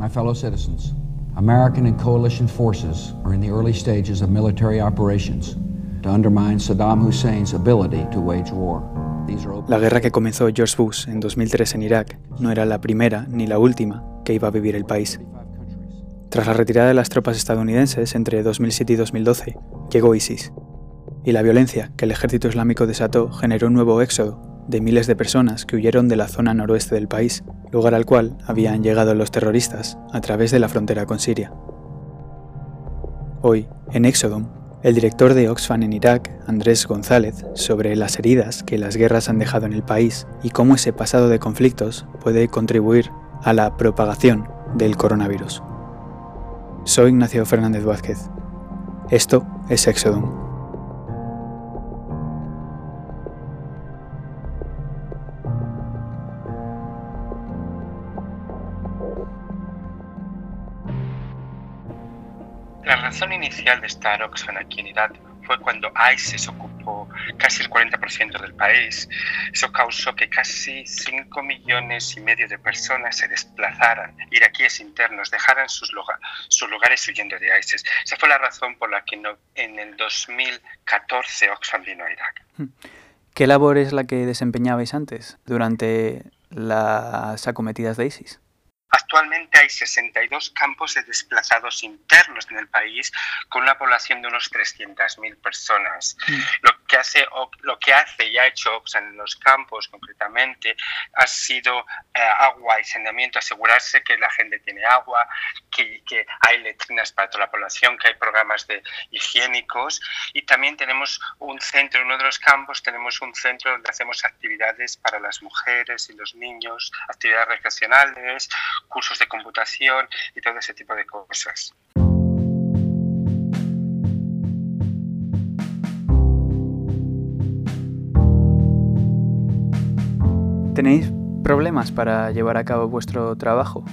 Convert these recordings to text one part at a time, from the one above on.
My fellow citizens, American and coalition forces are in the early stages of military operations to undermine Saddam Hussein's ability to wage war. La guerra que comenzó George Bush en 2003 en Irak no era la primera ni la última que iba a vivir el país. Tras la retirada de las tropas estadounidenses entre 2007 y 2012, llegó ISIS, y la violencia que el ejército islámico desató generó un nuevo éxodo de miles de personas que huyeron de la zona noroeste del país, lugar al cual habían llegado los terroristas a través de la frontera con Siria. Hoy, en Éxodo, el director de Oxfam en Irak, Andrés González, sobre las heridas que las guerras han dejado en el país y cómo ese pasado de conflictos puede contribuir a la propagación del coronavirus. Soy Ignacio Fernández Vázquez. Esto es Éxodo. Inicial de en Irak fue cuando ISIS ocupó casi el 40% del país. Eso causó que casi 5 millones y medio de personas se desplazaran, iraquíes internos, dejaran sus, lugares huyendo de ISIS. Esa fue la razón por la que en el 2014 Oxfam vino a Irak. ¿Qué labor es la que desempeñabais antes, durante las acometidas de ISIS? Actualmente hay 62 campos de desplazados internos en el país con una población de unos 300.000 personas. Mm. Lo, que hace, lo que hace y ha hecho Oxfam en los campos concretamente ha sido eh, agua y saneamiento, asegurarse que la gente tiene agua, que, que, hay letrinas para toda la población, que hay programas de higiénicos y también tenemos un centro, en uno de los campos tenemos un centro donde hacemos actividades para las mujeres y los niños, actividades recreacionales, cursos de computación y todo ese tipo de cosas. ¿Tenéis problemas para llevar a cabo vuestro trabajo?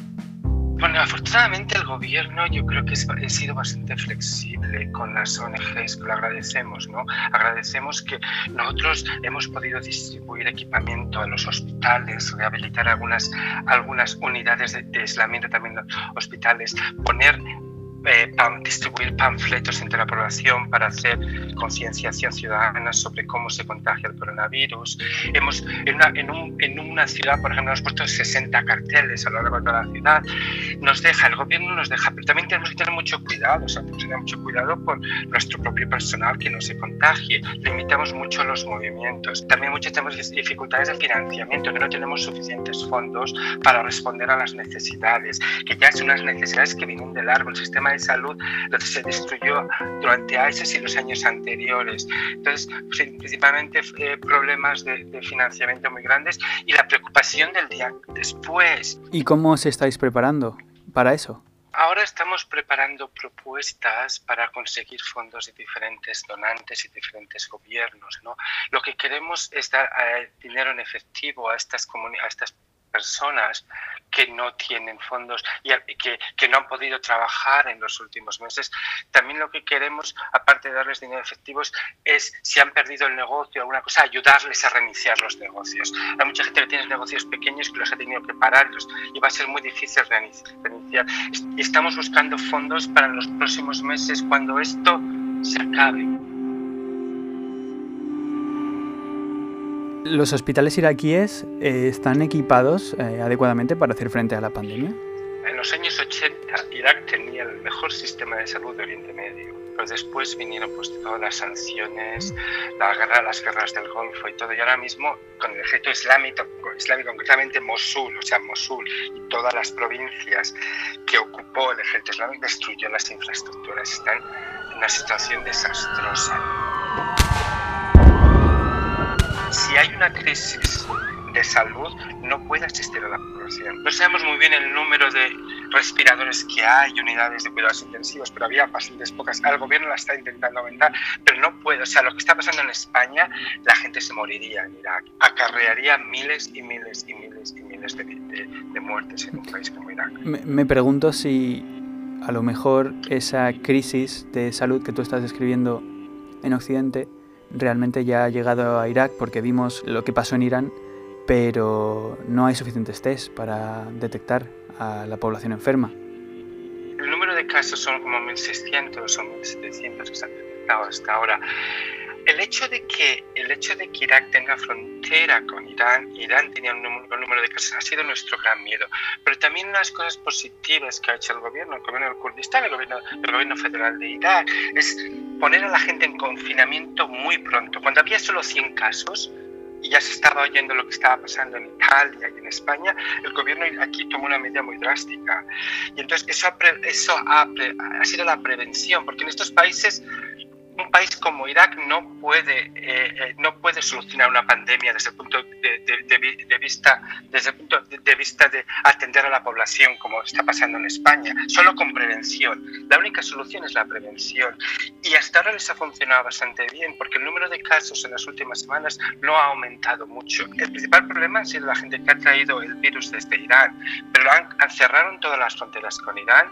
Bueno, afortunadamente el gobierno yo creo que ha sido bastante flexible con las ONGs, lo agradecemos, ¿no? Agradecemos que nosotros hemos podido distribuir equipamiento a los hospitales, rehabilitar algunas, algunas unidades de, de aislamiento también los hospitales, poner eh, distribuir panfletos entre la población para hacer concienciación ciudadana sobre cómo se contagia el coronavirus. Hemos, en una, en, una ciudad, por ejemplo, hemos puesto 60 carteles a lo largo de toda la ciudad. Nos deja, el gobierno nos deja, pero también tenemos que tener mucho cuidado, o sea, tenemos que tener mucho cuidado por nuestro propio personal que no se contagie. Limitamos mucho los movimientos. También muchas tenemos dificultades de financiamiento, que no tenemos suficientes fondos para responder a las necesidades, que ya son unas necesidades que vienen de largo. El sistema de salud se destruyó durante ISIS y los años anteriores. Entonces, principalmente eh, problemas de, de, financiamiento muy grandes y la preocupación del día después. ¿Y cómo os estáis preparando para eso? Ahora estamos preparando propuestas para conseguir fondos de diferentes donantes y diferentes gobiernos. ¿no? Lo que queremos es dar eh, dinero en efectivo a estas, a estas personas que no tienen fondos y que, que, no han podido trabajar en los últimos meses. También lo que queremos, aparte de darles dinero efectivos, es si han perdido el negocio o alguna cosa, ayudarles a reiniciar los negocios. Hay mucha gente que tiene negocios pequeños que los ha tenido que parar y va a ser muy difícil reiniciar. Estamos buscando fondos para los próximos meses cuando esto se acabe. ¿Los hospitales iraquíes eh, están equipados eh, adecuadamente para hacer frente a la pandemia? En los años 80 Irak tenía el mejor sistema de salud de Oriente Medio, pero después vinieron pues todas las sanciones, la guerra, las guerras del Golfo y todo, y ahora mismo con el ejército islámico, islámico concretamente Mosul, o sea Mosul y todas las provincias que ocupó el ejército islámico destruyó las infraestructuras, están en una situación desastrosa si hay una crisis de salud, no puede asistir a la población. No sabemos muy bien el número de respiradores que hay, unidades de cuidados intensivos, pero había bastantes pocas. El gobierno la está intentando aumentar, pero no puede. O sea, lo que está pasando en España, la gente se moriría en Irak. Acarrearía miles y miles y miles y miles de, de, muertes en un país como Irak. Me, me pregunto si a lo mejor esa crisis de salud que tú estás describiendo en Occidente realmente ya ha llegado a Irak porque vimos lo que pasó en Irán pero no hay suficientes test para detectar a la población enferma. El número de casos son como 1.600 o 1.700 que se han detectado hasta ahora. El hecho de que el hecho de que Irak tenga frontera con Irán, Irán tenía un número de casos, ha sido nuestro gran miedo. Pero también unas cosas positivas que ha hecho el gobierno, el gobierno del Kurdistán, el gobierno, el gobierno federal de Irak, es poner a la gente en confinamiento muy pronto. Cuando había solo 100 casos, y ya se estaba oyendo lo que estaba pasando en Italia y en España, el gobierno aquí tomó una medida muy drástica. Y entonces eso, eso ha, ha sido la prevención, porque en estos países un país como Irak no puede, eh, eh, no puede solucionar una pandemia desde el punto de, vista, desde el punto de, vista de atender a la población como está pasando en España, solo con prevención. La única solución es la prevención. Y hasta ahora les ha funcionado bastante bien porque el número de casos en las últimas semanas no ha aumentado mucho. El principal problema ha sido la gente que ha traído el virus desde Irán, pero han, cerraron todas las fronteras con Irán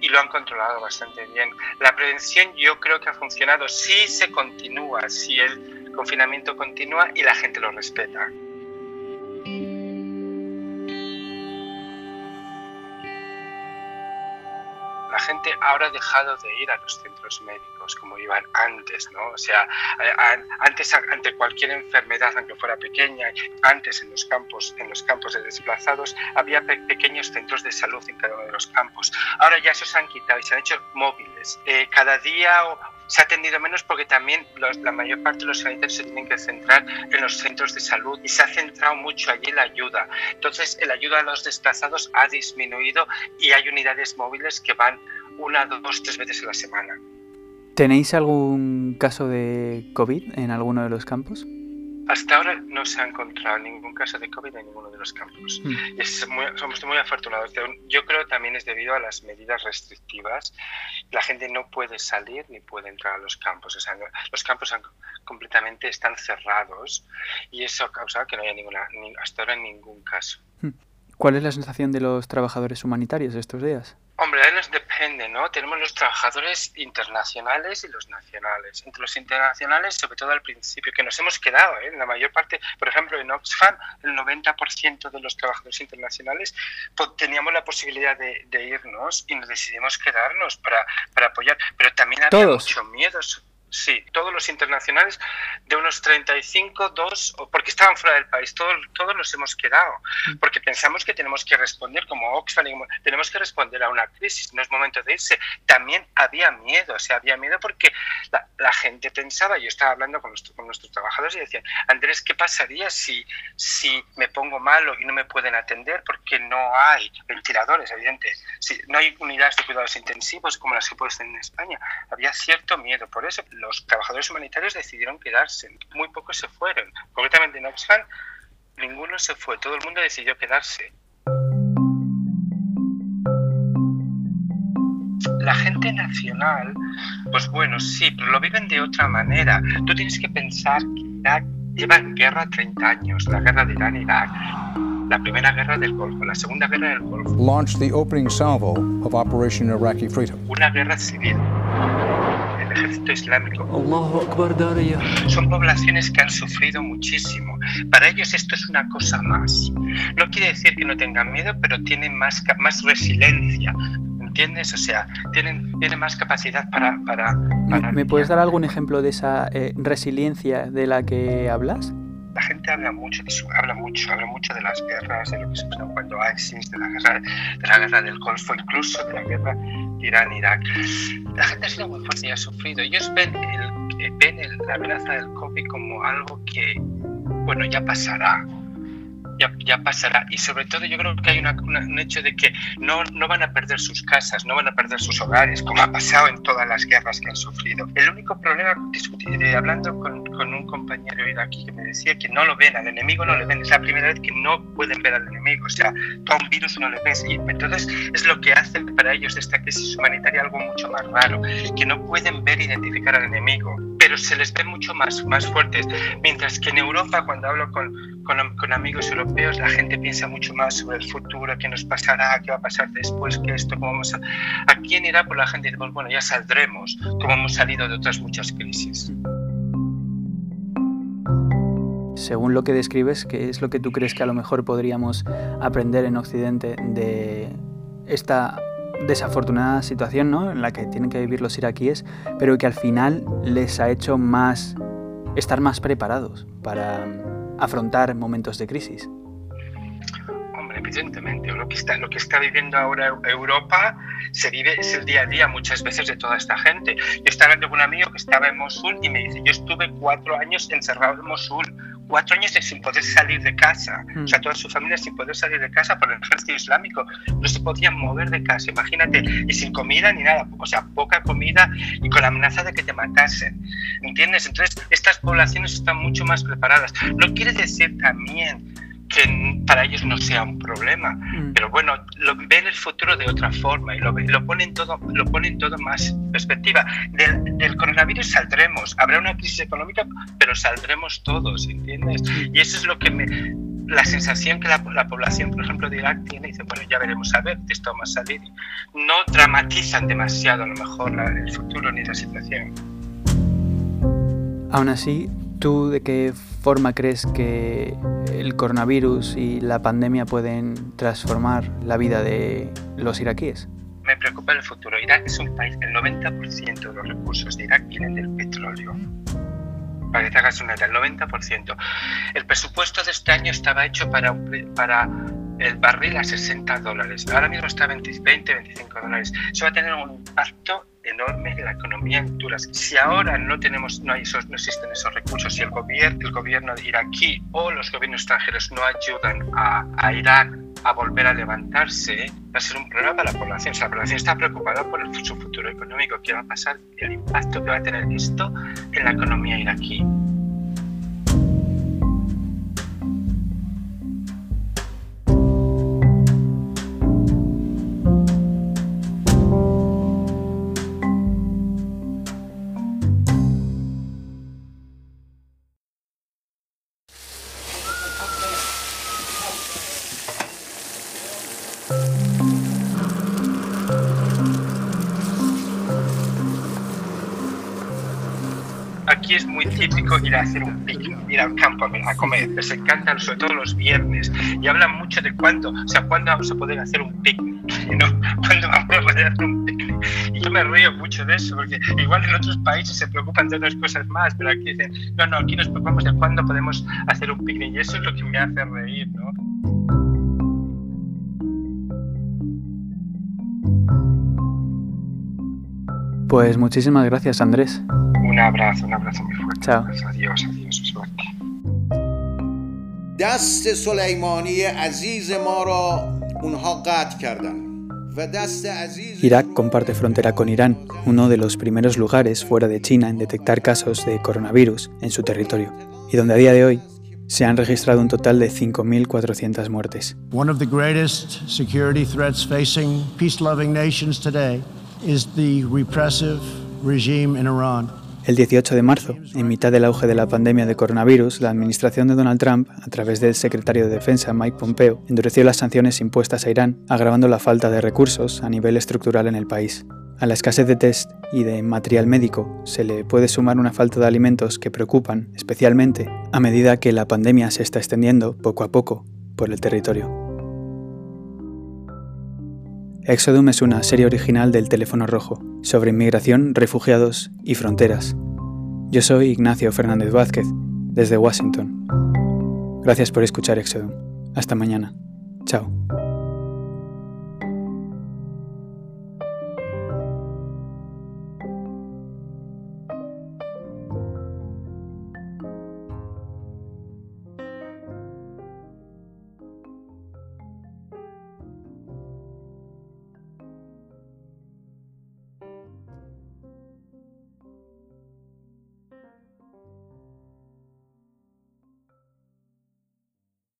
y lo han controlado bastante bien. La prevención yo creo que ha funcionado si se continúa, si el confinamiento continúa y la gente lo respeta. la gente ahora ha dejado de ir a los centros médicos como iban antes, ¿no? O sea, antes ante cualquier enfermedad, aunque fuera pequeña, antes en los campos, en los campos de desplazados había pequeños centros de salud en cada uno de los campos. Ahora ya se han quitado y se han hecho móviles. Eh, cada día se ha atendido menos porque también la mayor parte de los sanitarios se tienen que centrar en los centros de salud y se ha centrado mucho allí la ayuda. Entonces, la ayuda a los desplazados ha disminuido y hay unidades móviles que van una, dos, tres veces a la semana. ¿Tenéis algún caso de COVID en alguno de los campos? Hasta ahora no se ha encontrado ningún caso de COVID en ninguno de los campos. Mm. somos muy afortunados. Yo creo también es debido a las medidas restrictivas. La gente no puede salir ni puede entrar a los campos. los campos completamente están cerrados y eso ha causado que no haya ninguna, hasta ahora ningún caso. Mm. ¿Cuál es la sensación de los trabajadores humanitarios estos días? Hombre, ahí nos depende, ¿no? Tenemos los trabajadores internacionales y los nacionales. Entre los internacionales, sobre todo al principio, que nos hemos quedado, ¿eh? En la mayor parte, por ejemplo, en Oxfam, el 90% de los trabajadores internacionales pues, teníamos la posibilidad de, irnos y nos decidimos quedarnos para, para apoyar. Pero también había mucho miedo Sí, todos los internacionales de unos 35, dos, porque estaban fuera del país, todos, todos nos hemos quedado, mm. porque pensamos que tenemos que responder como Oxfam, tenemos que responder a una crisis, no es momento de irse. También había miedo, o sea, había miedo porque la, gente pensaba, yo estaba hablando con, con nuestros trabajadores y decían, Andrés, ¿qué pasaría si, si me pongo malo y no me pueden atender? Porque no hay ventiladores, evidente, si no hay unidades de cuidados intensivos como las que pueden en España. Había cierto miedo, por eso los trabajadores humanitarios decidieron quedarse. Muy pocos se fueron. Concretamente en Oxfam, ninguno se fue. Todo el mundo decidió quedarse. La gente nacional, pues bueno, sí, pero lo viven de otra manera. Tú tienes que pensar que Irak lleva en guerra 30 años, la guerra de Irán-Irak la primera guerra del Golfo, la segunda guerra del Golfo. Launched the opening salvo of Operation Iraqi Freedom. Una guerra civil ejército islámico. Son poblaciones que han sufrido muchísimo. Para ellos esto es una cosa más. No quiere decir que no tengan miedo, pero tienen más, más resiliencia. ¿Entiendes? O sea, tienen, tienen más capacidad para... para, ¿Me puedes dar algún ejemplo de esa eh, resiliencia de la que hablas? la gente habla mucho de su, habla mucho, habla mucho de las guerras, de lo que se pasó cuando ISIS, de la guerra, de la guerra del Golfo, incluso de la guerra Irán-Irak. La gente ha sido muy fuerte y ha sufrido. Ellos ven, el, eh, ven la amenaza del COVID como algo que, bueno, ya pasará ya, pasará. Y sobre todo yo creo que hay un hecho de que no, no van a perder sus casas, no van a perder sus hogares, como ha pasado en todas las guerras que han sufrido. El único problema, discutir, eh, hablando con, un compañero aquí que me decía que no lo ven, al enemigo no le ven, es la primera vez que no pueden ver al enemigo, o sea, todo un virus no le ves. Y entonces es lo que hace para ellos esta crisis humanitaria algo mucho más raro, que no pueden ver identificar al enemigo, pero se les ve mucho más, más fuertes. Mientras que en Europa, cuando hablo con, con, amigos europeos, la gente piensa mucho más sobre el futuro, qué nos pasará, qué va a pasar después, qué esto, cómo vamos a... Aquí en Irak, pues la gente dice, bueno, ya saldremos, como hemos salido de otras muchas crisis. según lo que describes, ¿qué es lo que tú crees que a lo mejor podríamos aprender en Occidente de esta desafortunada situación ¿no? en la que tienen que vivir los iraquíes, pero que al final les ha hecho más estar más preparados para afrontar momentos de crisis? Hombre, evidentemente, lo que está, lo que está viviendo ahora Europa se vive, es el día a día muchas veces de toda esta gente. Yo estaba hablando con un amigo que estaba en Mosul y me dice, yo estuve cuatro años encerrado en Mosul, cuatro años sin poder salir de casa, o sea, mm. toda su familia sin poder salir de casa por el ejército islámico, no se podían mover de casa, imagínate, y sin comida ni nada, o sea, poca comida y con la amenaza de que te matasen, ¿entiendes? Entonces, estas poblaciones están mucho más preparadas. No quiere decir también que para ellos no sea un problema, mm. pero bueno, lo, ven el futuro de otra forma y lo, lo, ponen todo lo ponen todo más perspectiva. Del, del, coronavirus saldremos, habrá una crisis económica, pero saldremos todos, ¿entiendes? Y eso es lo que me, la sensación que la, la, población, por ejemplo, de Irak tiene, dice, bueno, ya veremos a ver, esto va a salir. No dramatizan demasiado a lo mejor el futuro ni la situación. Aún así, ¿tú de qué forma crees que el coronavirus y la pandemia pueden transformar la vida de los iraquíes? Me preocupa el futuro. Irak es un país, el 90% de los recursos de Irak vienen del petróleo. Para que te hagas una idea, el 90%. El presupuesto de este año estaba hecho para, para el barril a 60 dólares. Ahora mismo está a 20, 20, 25 dólares. Eso va a tener un impacto enorme en la economía en Honduras. Si ahora no tenemos, no, hay esos, no existen esos recursos, si el gobierno, el gobierno iraquí o los gobiernos extranjeros no ayudan a, Irak a volver a levantarse, va a ser un problema para la población. O la población está preocupada por el, su futuro económico. ¿Qué va a pasar? El impacto que va a tener esto en la economía iraquí. Aquí es muy típico ir a hacer un picnic, ir al campo a comer. Les encantan, sobre todo los viernes, y hablan mucho de cuándo, o sea, cuándo vamos a poder hacer un picnic, ¿no? ¿Cuándo vamos a poder hacer un picnic? Y yo me río mucho de eso, porque igual en otros países se preocupan de otras cosas más, pero aquí dicen, no, no, aquí nos preocupamos de cuándo podemos hacer un picnic, y eso es lo que me hace reír, ¿no? Pues muchísimas gracias, Andrés. Un abrazo, un abrazo muy fuerte. Chao. Adiós, adiós, suerte. دست سلیمانی عزیز ما را اونها قطع کردن Irak comparte frontera con Irán, uno de los primeros lugares fuera de China en detectar casos de coronavirus en su territorio, y donde a día de hoy se han registrado un total de 5.400 muertes. One of the greatest security threats facing peace-loving nations today is the repressive regime in Iran. El 18 de marzo, en mitad del auge de la pandemia de coronavirus, la administración de Donald Trump, a través del secretario de Defensa Mike Pompeo, endureció las sanciones impuestas a Irán, agravando la falta de recursos a nivel estructural en el país. A la escasez de test y de material médico se le puede sumar una falta de alimentos que preocupan especialmente a medida que la pandemia se está extendiendo poco a poco por el territorio. Exodum es una serie original del Teléfono Rojo, sobre inmigración, refugiados y fronteras. Yo soy Ignacio Fernández Vázquez, desde Washington. Gracias por escuchar Exodum. Hasta mañana. Chao.